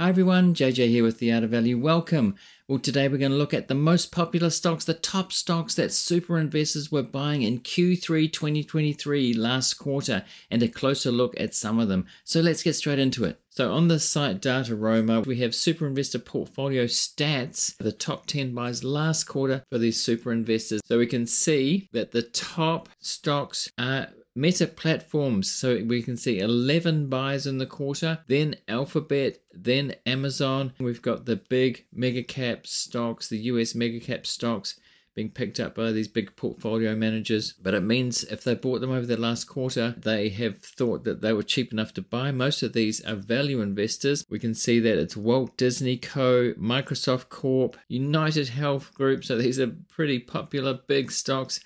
Hi everyone, JJ here with The Art of Value. Welcome. Well, today we're going to look at the most popular stocks, the top stocks that super investors were buying in Q3 2023 last quarter, and a closer look at some of them. So let's get straight into it. So on the site Dataroma, we have super investor portfolio stats, the top 10 buys last quarter for these super investors. So we can see that the top stocks are Meta platforms. So we can see 11 buys in the quarter, then Alphabet, then Amazon. We've got the big mega cap stocks, the US mega cap stocks being picked up by these big portfolio managers. But it means if they bought them over the last quarter, they have thought that they were cheap enough to buy. Most of these are value investors. We can see that it's Walt Disney Co., Microsoft Corp., United Health Group. So these are pretty popular big stocks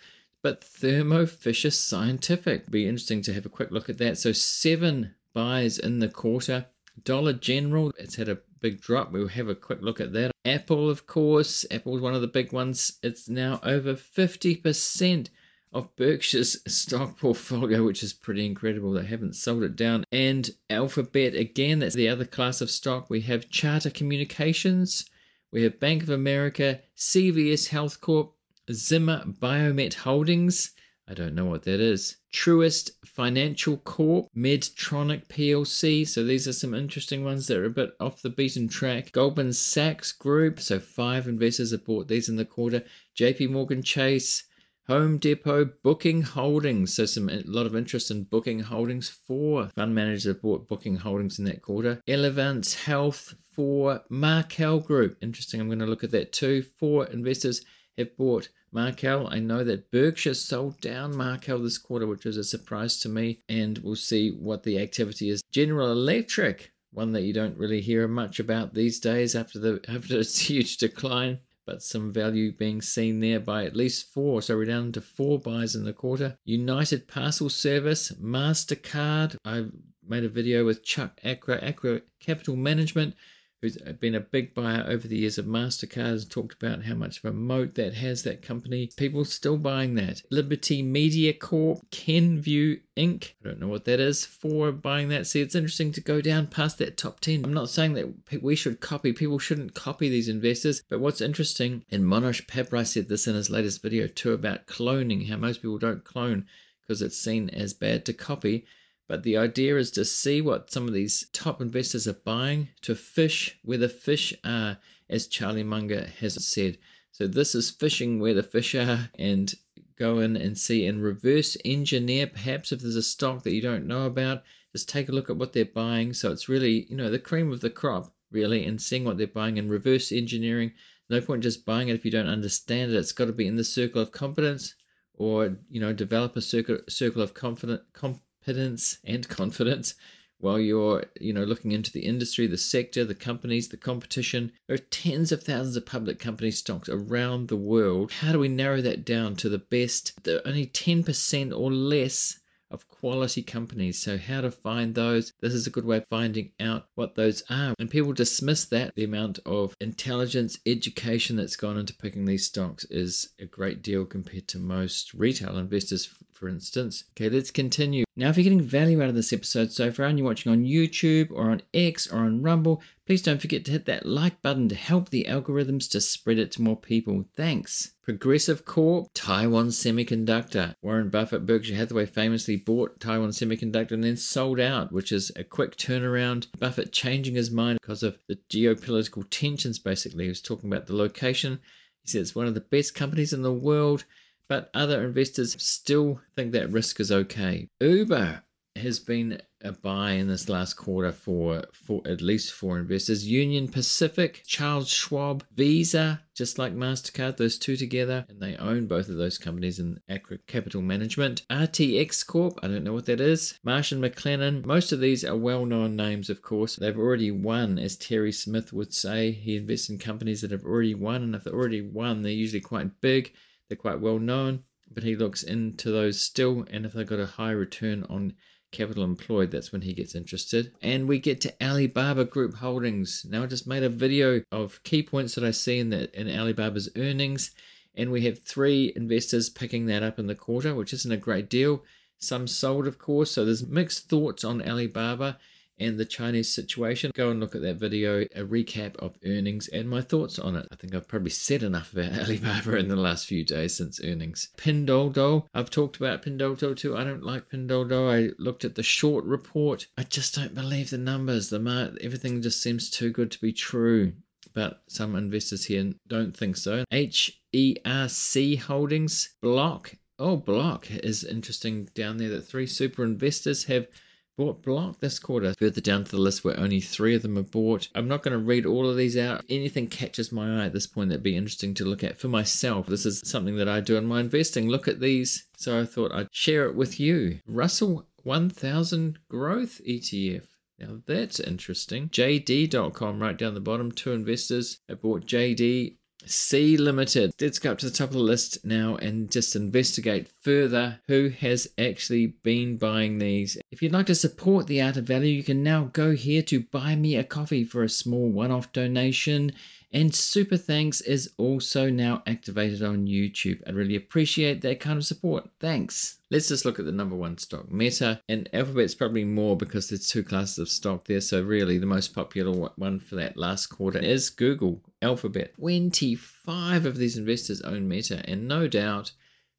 but Thermo Fisher Scientific. Be interesting to have a quick look at that. So seven buys in the quarter. Dollar General, it's had a big drop. We'll have a quick look at that. Apple, of course, Apple's one of the big ones. It's now over 50% of Berkshire's stock portfolio, which is pretty incredible. They haven't sold it down. And Alphabet, again, that's the other class of stock. We have Charter Communications, we have Bank of America, CVS Health Corp, Zimmer Biomet Holdings. I don't know what that is. Truist Financial Corp, Medtronic PLC. So these are some interesting ones that are a bit off the beaten track. Goldman Sachs Group. So five investors have bought these in the quarter. JP Morgan Chase, Home Depot, Booking Holdings. So some a lot of interest in Booking Holdings. Four fund managers have bought Booking Holdings in that quarter. Elevance Health for Markel Group. Interesting. I'm going to look at that too. Four investors have bought Markel. I know that Berkshire sold down Markel this quarter, which was a surprise to me, and we'll see what the activity is. General Electric, one that you don't really hear much about these days after the after its huge decline, but some value being seen there by at least four. So we're down to four buys in the quarter. United Parcel Service, Mastercard. I made a video with Chuck Akre, Akre Capital Management who's been a big buyer over the years of MasterCard, talked about how much of a moat that has, that company. People still buying that. Liberty Media Corp, Kenvue Inc. I don't know what that is for buying that. See, it's interesting to go down past that top 10. I'm not saying that we should copy, people shouldn't copy these investors, but what's interesting, and Mohnish Pabrai said this in his latest video too about cloning, how most people don't clone because it's seen as bad to copy. But the idea is to see what some of these top investors are buying, to fish where the fish are, as Charlie Munger has said. So this is fishing where the fish are and go in and see and reverse engineer perhaps if there's a stock that you don't know about. Just take a look at what they're buying. So it's really you know the cream of the crop really and seeing what they're buying and reverse engineering. No point just buying it if you don't understand it. It's got to be in the circle of competence or you know develop a circle circle of confident com- competence and confidence while you're you know looking into the industry the sector the companies the competition there are tens of thousands of public company stocks around the world how do we narrow that down to the best the only 10% or less of quality companies. So, how to find those? This is a good way of finding out what those are. And people dismiss that. The amount of intelligence, education that's gone into picking these stocks is a great deal compared to most retail investors, for instance. Okay, let's continue. Now, if you're getting value out of this episode so far and you're watching on YouTube or on X or on Rumble, please don't forget to hit that like button to help the algorithms to spread it to more people. Thanks. Progressive Corp, Taiwan Semiconductor. Warren Buffett, Berkshire Hathaway famously bought Taiwan Semiconductor and then sold out, which is a quick turnaround. Buffett changing his mind because of the geopolitical tensions, basically. He was talking about the location. He said it's one of the best companies in the world but other investors still think that risk is okay. Uber has been a buy in this last quarter for, for at least four investors. Union Pacific, Charles Schwab, Visa, just like MasterCard, those two together, and they own both of those companies in Akre Capital Management. RTX Corp, I don't know what that is. Marsh & McLennan, most of these are well known names, of course. They've already won, as Terry Smith would say. He invests in companies that have already won, and if they've already won, they're usually quite big. They're quite well known, but he looks into those still, and if they've got a high return on capital employed, that's when he gets interested. And we get to Alibaba Group Holdings. Now I just made a video of key points that I see in the in Alibaba's earnings, and we have three investors picking that up in the quarter, which isn't a great deal. Some sold, of course, so there's mixed thoughts on Alibaba. And the Chinese situation. Go and look at that video, a recap of earnings and my thoughts on it. I think I've probably said enough about Alibaba in the last few days since earnings. Pinduoduo, I've talked about Pinduoduo too. I don't like Pinduoduo. I looked at the short report. I just don't believe the numbers. The mar- everything just seems too good to be true. But some investors here don't think so. HERC Holdings Block Oh, Block is interesting down there that three super investors have bought Block this quarter. Further down to the list where only three of them are bought. I'm not going to read all of these out. Anything catches my eye at this point that'd be interesting to look at for myself. This is something that I do in my investing. Look at these. So I thought I'd share it with you. Russell 1000 Growth ETF. Now that's interesting. JD.com right down the bottom. Two investors have bought JD Sea Limited. Let's go up to the top of the list now and just investigate further who has actually been buying these. If you'd like to support the Art of Value, you can now go here to buy me a coffee for a small one off donation. And Super Thanks is also now activated on YouTube. I'd really appreciate that kind of support. Thanks. Let's just look at the number one stock, Meta. And Alphabet's probably more because there's two classes of stock there. So, really, the most popular one for that last quarter is Google, Alphabet. 25 of these investors own Meta, and no doubt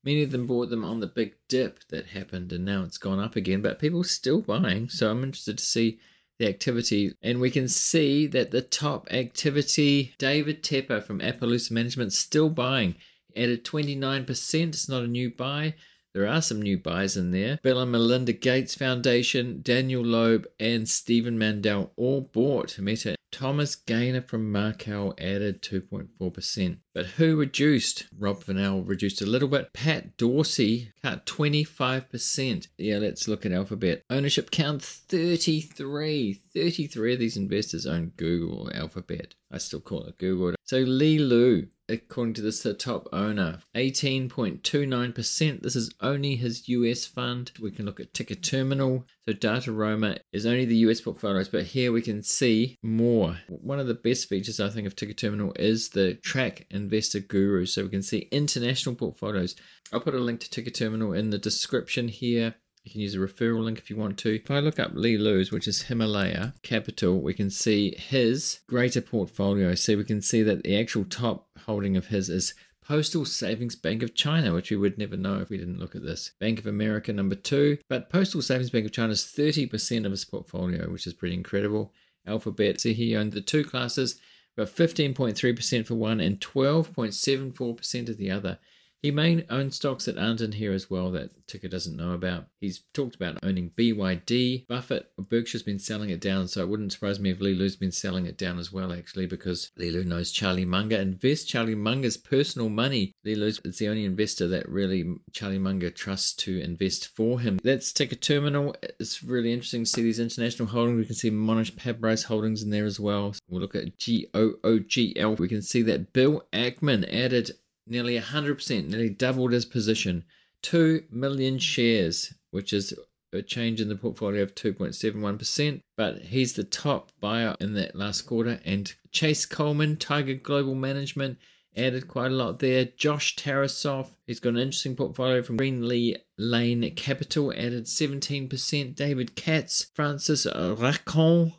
many of them bought them on the big dip that happened, and now it's gone up again. But people still buying. So, I'm interested to see the activity. And we can see that the top activity, David Tepper from Appaloosa Management, still buying. Added 29%. It's not a new buy. There are some new buys in there. Bill and Melinda Gates Foundation, Daniel Loeb, and Stephen Mandel all bought Meta. Thomas Gayner from Markel added 2.4%. But who reduced? Rob Vinall reduced a little bit. Pat Dorsey cut 25%. Yeah, let's look at Alphabet. Ownership count 33. 33 of these investors own Google or Alphabet. I still call it Google. So Li Lu according to this the top owner 18.29% this is only his us fund we can look at TIKR Terminal so Dataroma is only the us portfolios but here we can see more one of the best features i think of TIKR Terminal is the track investor guru so we can see international portfolios i'll put a link to TIKR Terminal in the description here you can use a referral link if you want to. If I look up Li Lu's, which is Himalaya Capital, we can see his greater portfolio. So we can see that the actual top holding of his is Postal Savings Bank of China, which we would never know if we didn't look at this. Bank of America, number two. But Postal Savings Bank of China is 30% of his portfolio, which is pretty incredible. Alphabet, see he owned the two classes, but 15.3% for one and 12.74% of the other. He may own stocks that aren't in here as well that TIKR doesn't know about. He's talked about owning BYD. Buffett Berkshire's been selling it down, so it wouldn't surprise me if Li Lu's been selling it down as well, actually, because Li Lu knows Charlie Munger. Invest Charlie Munger's personal money. Li Lu's is the only investor that really Charlie Munger trusts to invest for him. Let's take a terminal. It's really interesting to see these international holdings. We can see Mohnish Pabrai's holdings in there as well. We'll look at GOOGL. We can see that Bill Ackman added nearly 100%, nearly doubled his position. 2 million shares, which is a change in the portfolio of 2.71%, but he's the top buyer in that last quarter. And Chase Coleman, Tiger Global Management, added quite a lot there. Josh Tarasoff, he's got an interesting portfolio from Greenlea Lane Capital, added 17%. David Katz, Francis Rochon,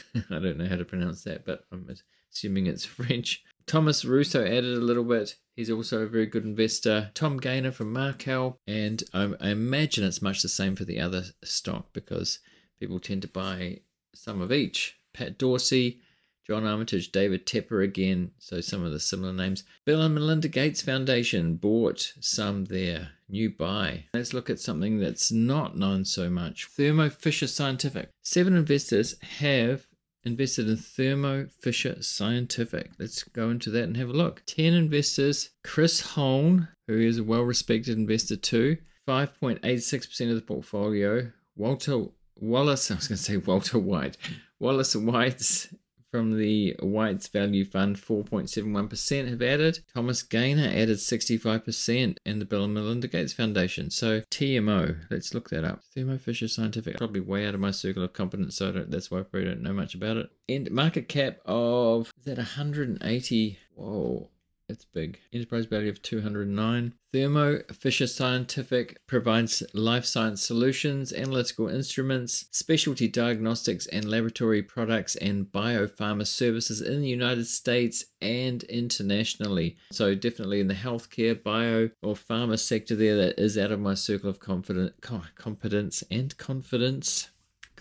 I don't know how to pronounce that, but I'm assuming it's French. Thomas Russo added a little bit. He's also a very good investor. Tom Gayner from Markel. And I, I imagine it's much the same for the other stock because people tend to buy some of each. Pat Dorsey, John Armitage, David Tepper again, so some of the similar names. Bill and Melinda Gates Foundation bought some there. New buy. Let's look at something that's not known so much. Thermo Fisher Scientific. Seven investors have invested in Thermo Fisher Scientific. Let's go into that and have a look. 10 investors, Chris Holm, who is a well respected investor too, 5.86% of the portfolio. Walter Wallace, I was going to say Walter White. Wallace Weitz from the Weitz Value Fund, 4.71% have added. Thomas Gayner added 65%, and the Bill and Melinda Gates Foundation. So TMO, let's look that up. Thermo Fisher Scientific, probably way out of my circle of competence, so that's why I probably don't know much about it. And market cap of, is that 180? Whoa. That's big. Enterprise value of 209. Thermo Fisher Scientific provides life science solutions, analytical instruments, specialty diagnostics and laboratory products, and biopharma services in the United States and internationally. So, definitely in the healthcare, bio, or pharma sector, there that is out of my circle of confidence, competence and confidence.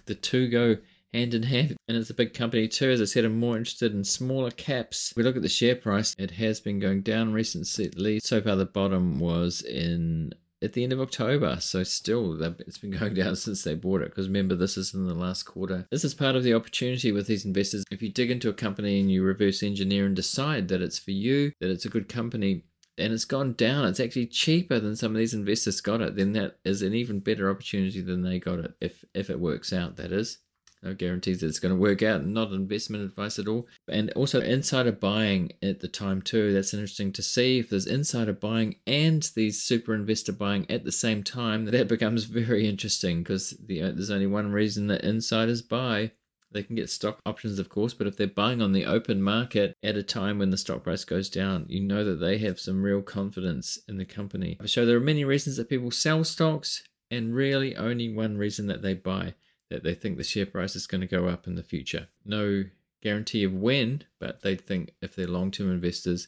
The two go hand in hand. And it's a big company too. As I said, I'm more interested in smaller caps. If we look at the share price, it has been going down recently. So far, the bottom was in at the end of October. So still, it's been going down since they bought it. Because remember, this is in the last quarter. This is part of the opportunity with these investors. If you dig into a company and you reverse engineer and decide that it's for you, that it's a good company, and it's gone down. It's actually cheaper than some of these investors got it. Then that is an even better opportunity than they got it if if it works out. That is no guarantees that it's going to work out. Not investment advice at all. And also insider buying at the time too. That's interesting to see. If there's insider buying and these super investor buying at the same time, that becomes very interesting because the, uh, there's only one reason that insiders buy. They can get stock options, of course, but if they're buying on the open market at a time when the stock price goes down, you know that they have some real confidence in the company. So there are many reasons that people sell stocks, and really only one reason that they buy that they think the share price is going to go up in the future. No guarantee of when, but they think if they're long term investors,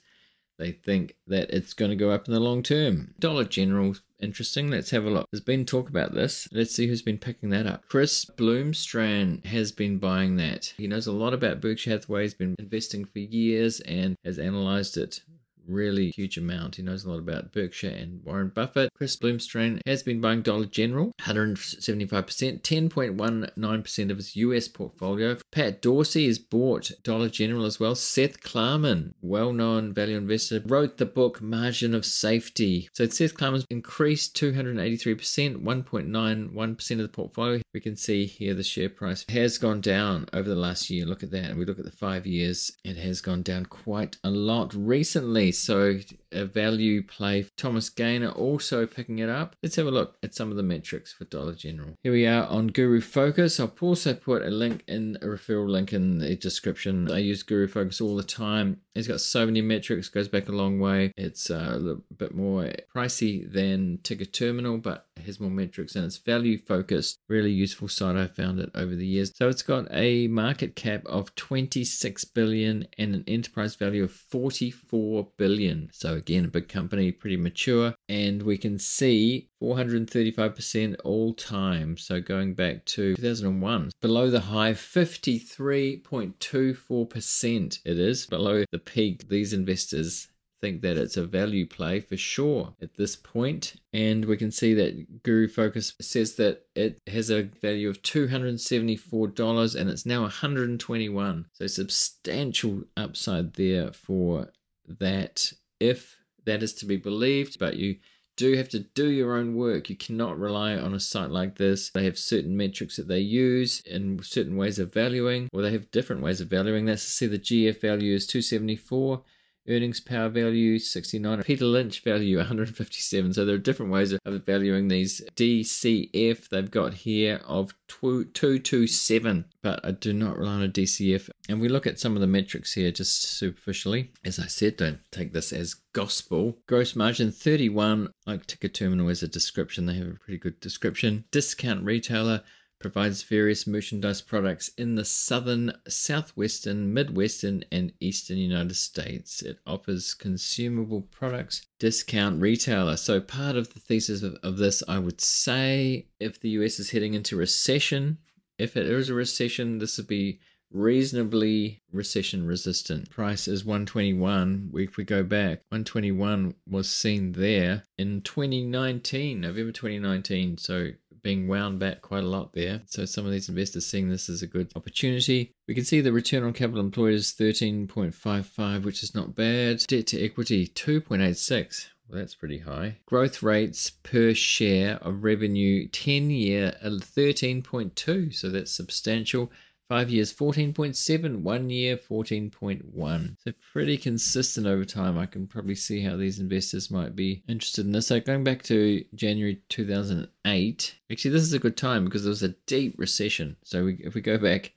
they think that it's going to go up in the long term. Dollar General, interesting. Let's have a look. There's been talk about this. Let's see who's been picking that up. Chris Bloomstran has been buying that. He knows a lot about Berkshire Hathaway. He's been investing for years and has analyzed it really huge amount. He knows a lot about Berkshire and Warren Buffett. Chris Bloomstran has been buying Dollar General, 175%, 10.19% of his US portfolio. Pat Dorsey has bought Dollar General as well. Seth Klarman, well known value investor, wrote the book Margin of Safety. So Seth Klarman's increased 283%, 1.91% of the portfolio. We can see here the share price has gone down over the last year. Look at that. We look at the five years, it has gone down quite a lot recently. So a value play. Thomas Gayner also picking it up. Let's have a look at some of the metrics for Dollar General. Here we are on GuruFocus. I'll also put a link in a referral link in the description. I use GuruFocus all the time. It's got so many metrics, goes back a long way. It's uh, a little bit more pricey than TIKR Terminal, but has more metrics and it's value focused. Really useful site. I found it over the years. So it's got a market cap of 26 billion and an enterprise value of 44 billion. So again, a big company, pretty mature, and we can see 435% all time. So going back to 2001, below the high, 53.24%. It is below the peak. These investors think that it's a value play for sure at this point. And we can see that GuruFocus says that it has a value of $274 and it's now 121. So substantial upside there for that if that is to be believed, but you do have to do your own work. You cannot rely on a site like this. They have certain metrics that they use in certain ways of valuing, or they have different ways of valuing. To see the GF value is 274 earnings power value 69 peter lynch value 157 so there are different ways of valuing these. Dcf they've got here of 227 but i do not rely on a dcf and we look at some of the metrics here just superficially. As i said don't take this as gospel. Gross margin 31 like TIKR Terminal as a description. They have a pretty good description. Discount retailer provides various merchandise products in the southern, southwestern, midwestern, and eastern United States. It offers consumable products, discount retailer. So, part of the thesis of, of this, I would say, if the US is heading into recession, if it is a recession, this would be reasonably recession resistant. Price is 121. If we go back, 121 was seen there in 2019, November 2019. So being wound back quite a lot there. So some of these investors seeing this as a good opportunity. We can see the return on capital employed is 13.55, which is not bad. Debt to equity 2.86. Well, that's pretty high. Growth rates per share of revenue 10 year 13.2. So that's substantial. Five years 14.7, one year 14.1. So pretty consistent over time. I can probably see how these investors might be interested in this. So going back to January 2008, actually this is a good time because there was a deep recession. So we, if we go back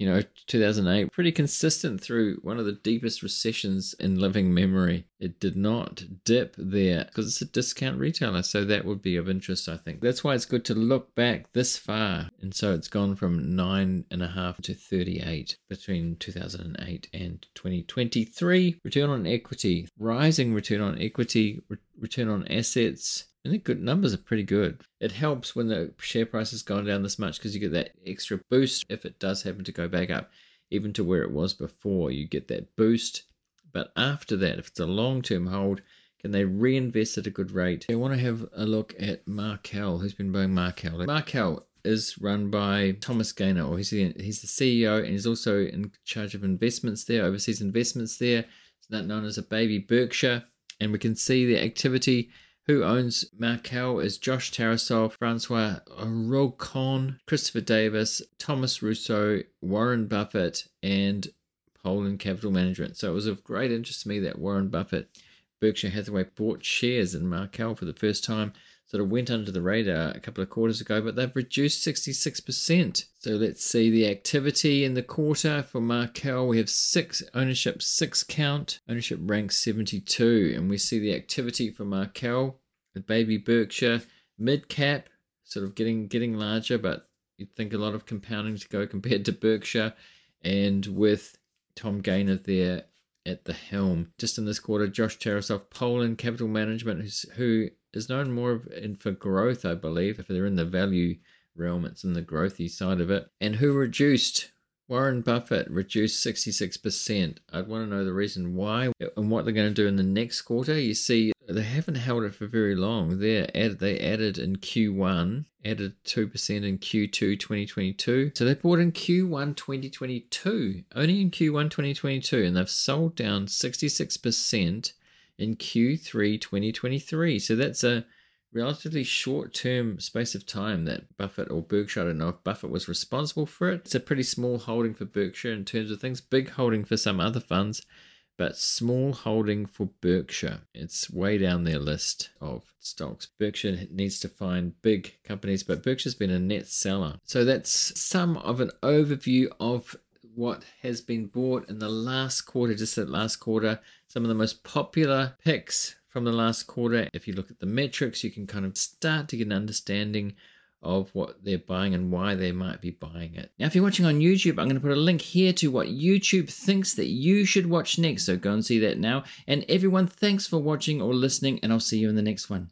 you know, 2008, pretty consistent through one of the deepest recessions in living memory. It did not dip there because it's a discount retailer. So that would be of interest, I think. That's why it's good to look back this far. And so it's gone from nine and a half to 38 between 2008 and 2023. Return on equity, rising return on equity, re- return on assets. And think good numbers are pretty good. It helps when the share price has gone down this much because you get that extra boost if it does happen to go back up, even to where it was before. You get that boost. But after that, if it's a long term hold, can they reinvest at a good rate? I want to have a look at Markel, who's been buying Markel. Markel is run by Thomas Gayner, or he's the, he's the CEO, and he's also in charge of investments there, overseas investments there. It's not known as a baby Berkshire, and we can see the activity who owns Markel is Josh Tarasoff, Francois Rochon, Christopher Davis, Thomas Russo, Warren Buffett, and Polen Capital Management. So it was of great interest to me that Warren Buffett, Berkshire Hathaway bought shares in Markel for the first time. Sort of went under the radar a couple of quarters ago, but they've reduced 66%. So let's see the activity in the quarter for Markel. We have six ownership, six count, ownership rank 72, and we see the activity for Markel with Baby Berkshire, mid cap, sort of getting getting larger, but you'd think a lot of compounding to go compared to Berkshire, and with Tom Gayner there at the helm. Just in this quarter, Josh Tarasoff, Polen Capital Management, who's, who is known more for growth, I believe. If they're in the value realm, it's in the growthy side of it. And who reduced Warren Buffett reduced 66%. I'd want to know the reason why and what they're going to do in the next quarter. You see, they haven't held it for very long. They added, they added in Q1, added 2% in Q2 2022. So they bought in Q1 2022, only in Q1 2022, and they've sold down 66% in Q3 2023. So that's a relatively short term space of time that Buffett or Berkshire, I don't know if Buffett was responsible for it. It's a pretty small holding for Berkshire in terms of things, big holding for some other funds, but small holding for Berkshire. It's way down their list of stocks. Berkshire needs to find big companies, but Berkshire's been a net seller. So that's some of an overview of what has been bought in the last quarter, just that last quarter, some of the most popular picks from the last quarter. If you look at the metrics, you can kind of start to get an understanding of what they're buying and why they might be buying it. Now, if you're watching on YouTube, I'm going to put a link here to what YouTube thinks that you should watch next. So go and see that now. And everyone, thanks for watching or listening, and I'll see you in the next one.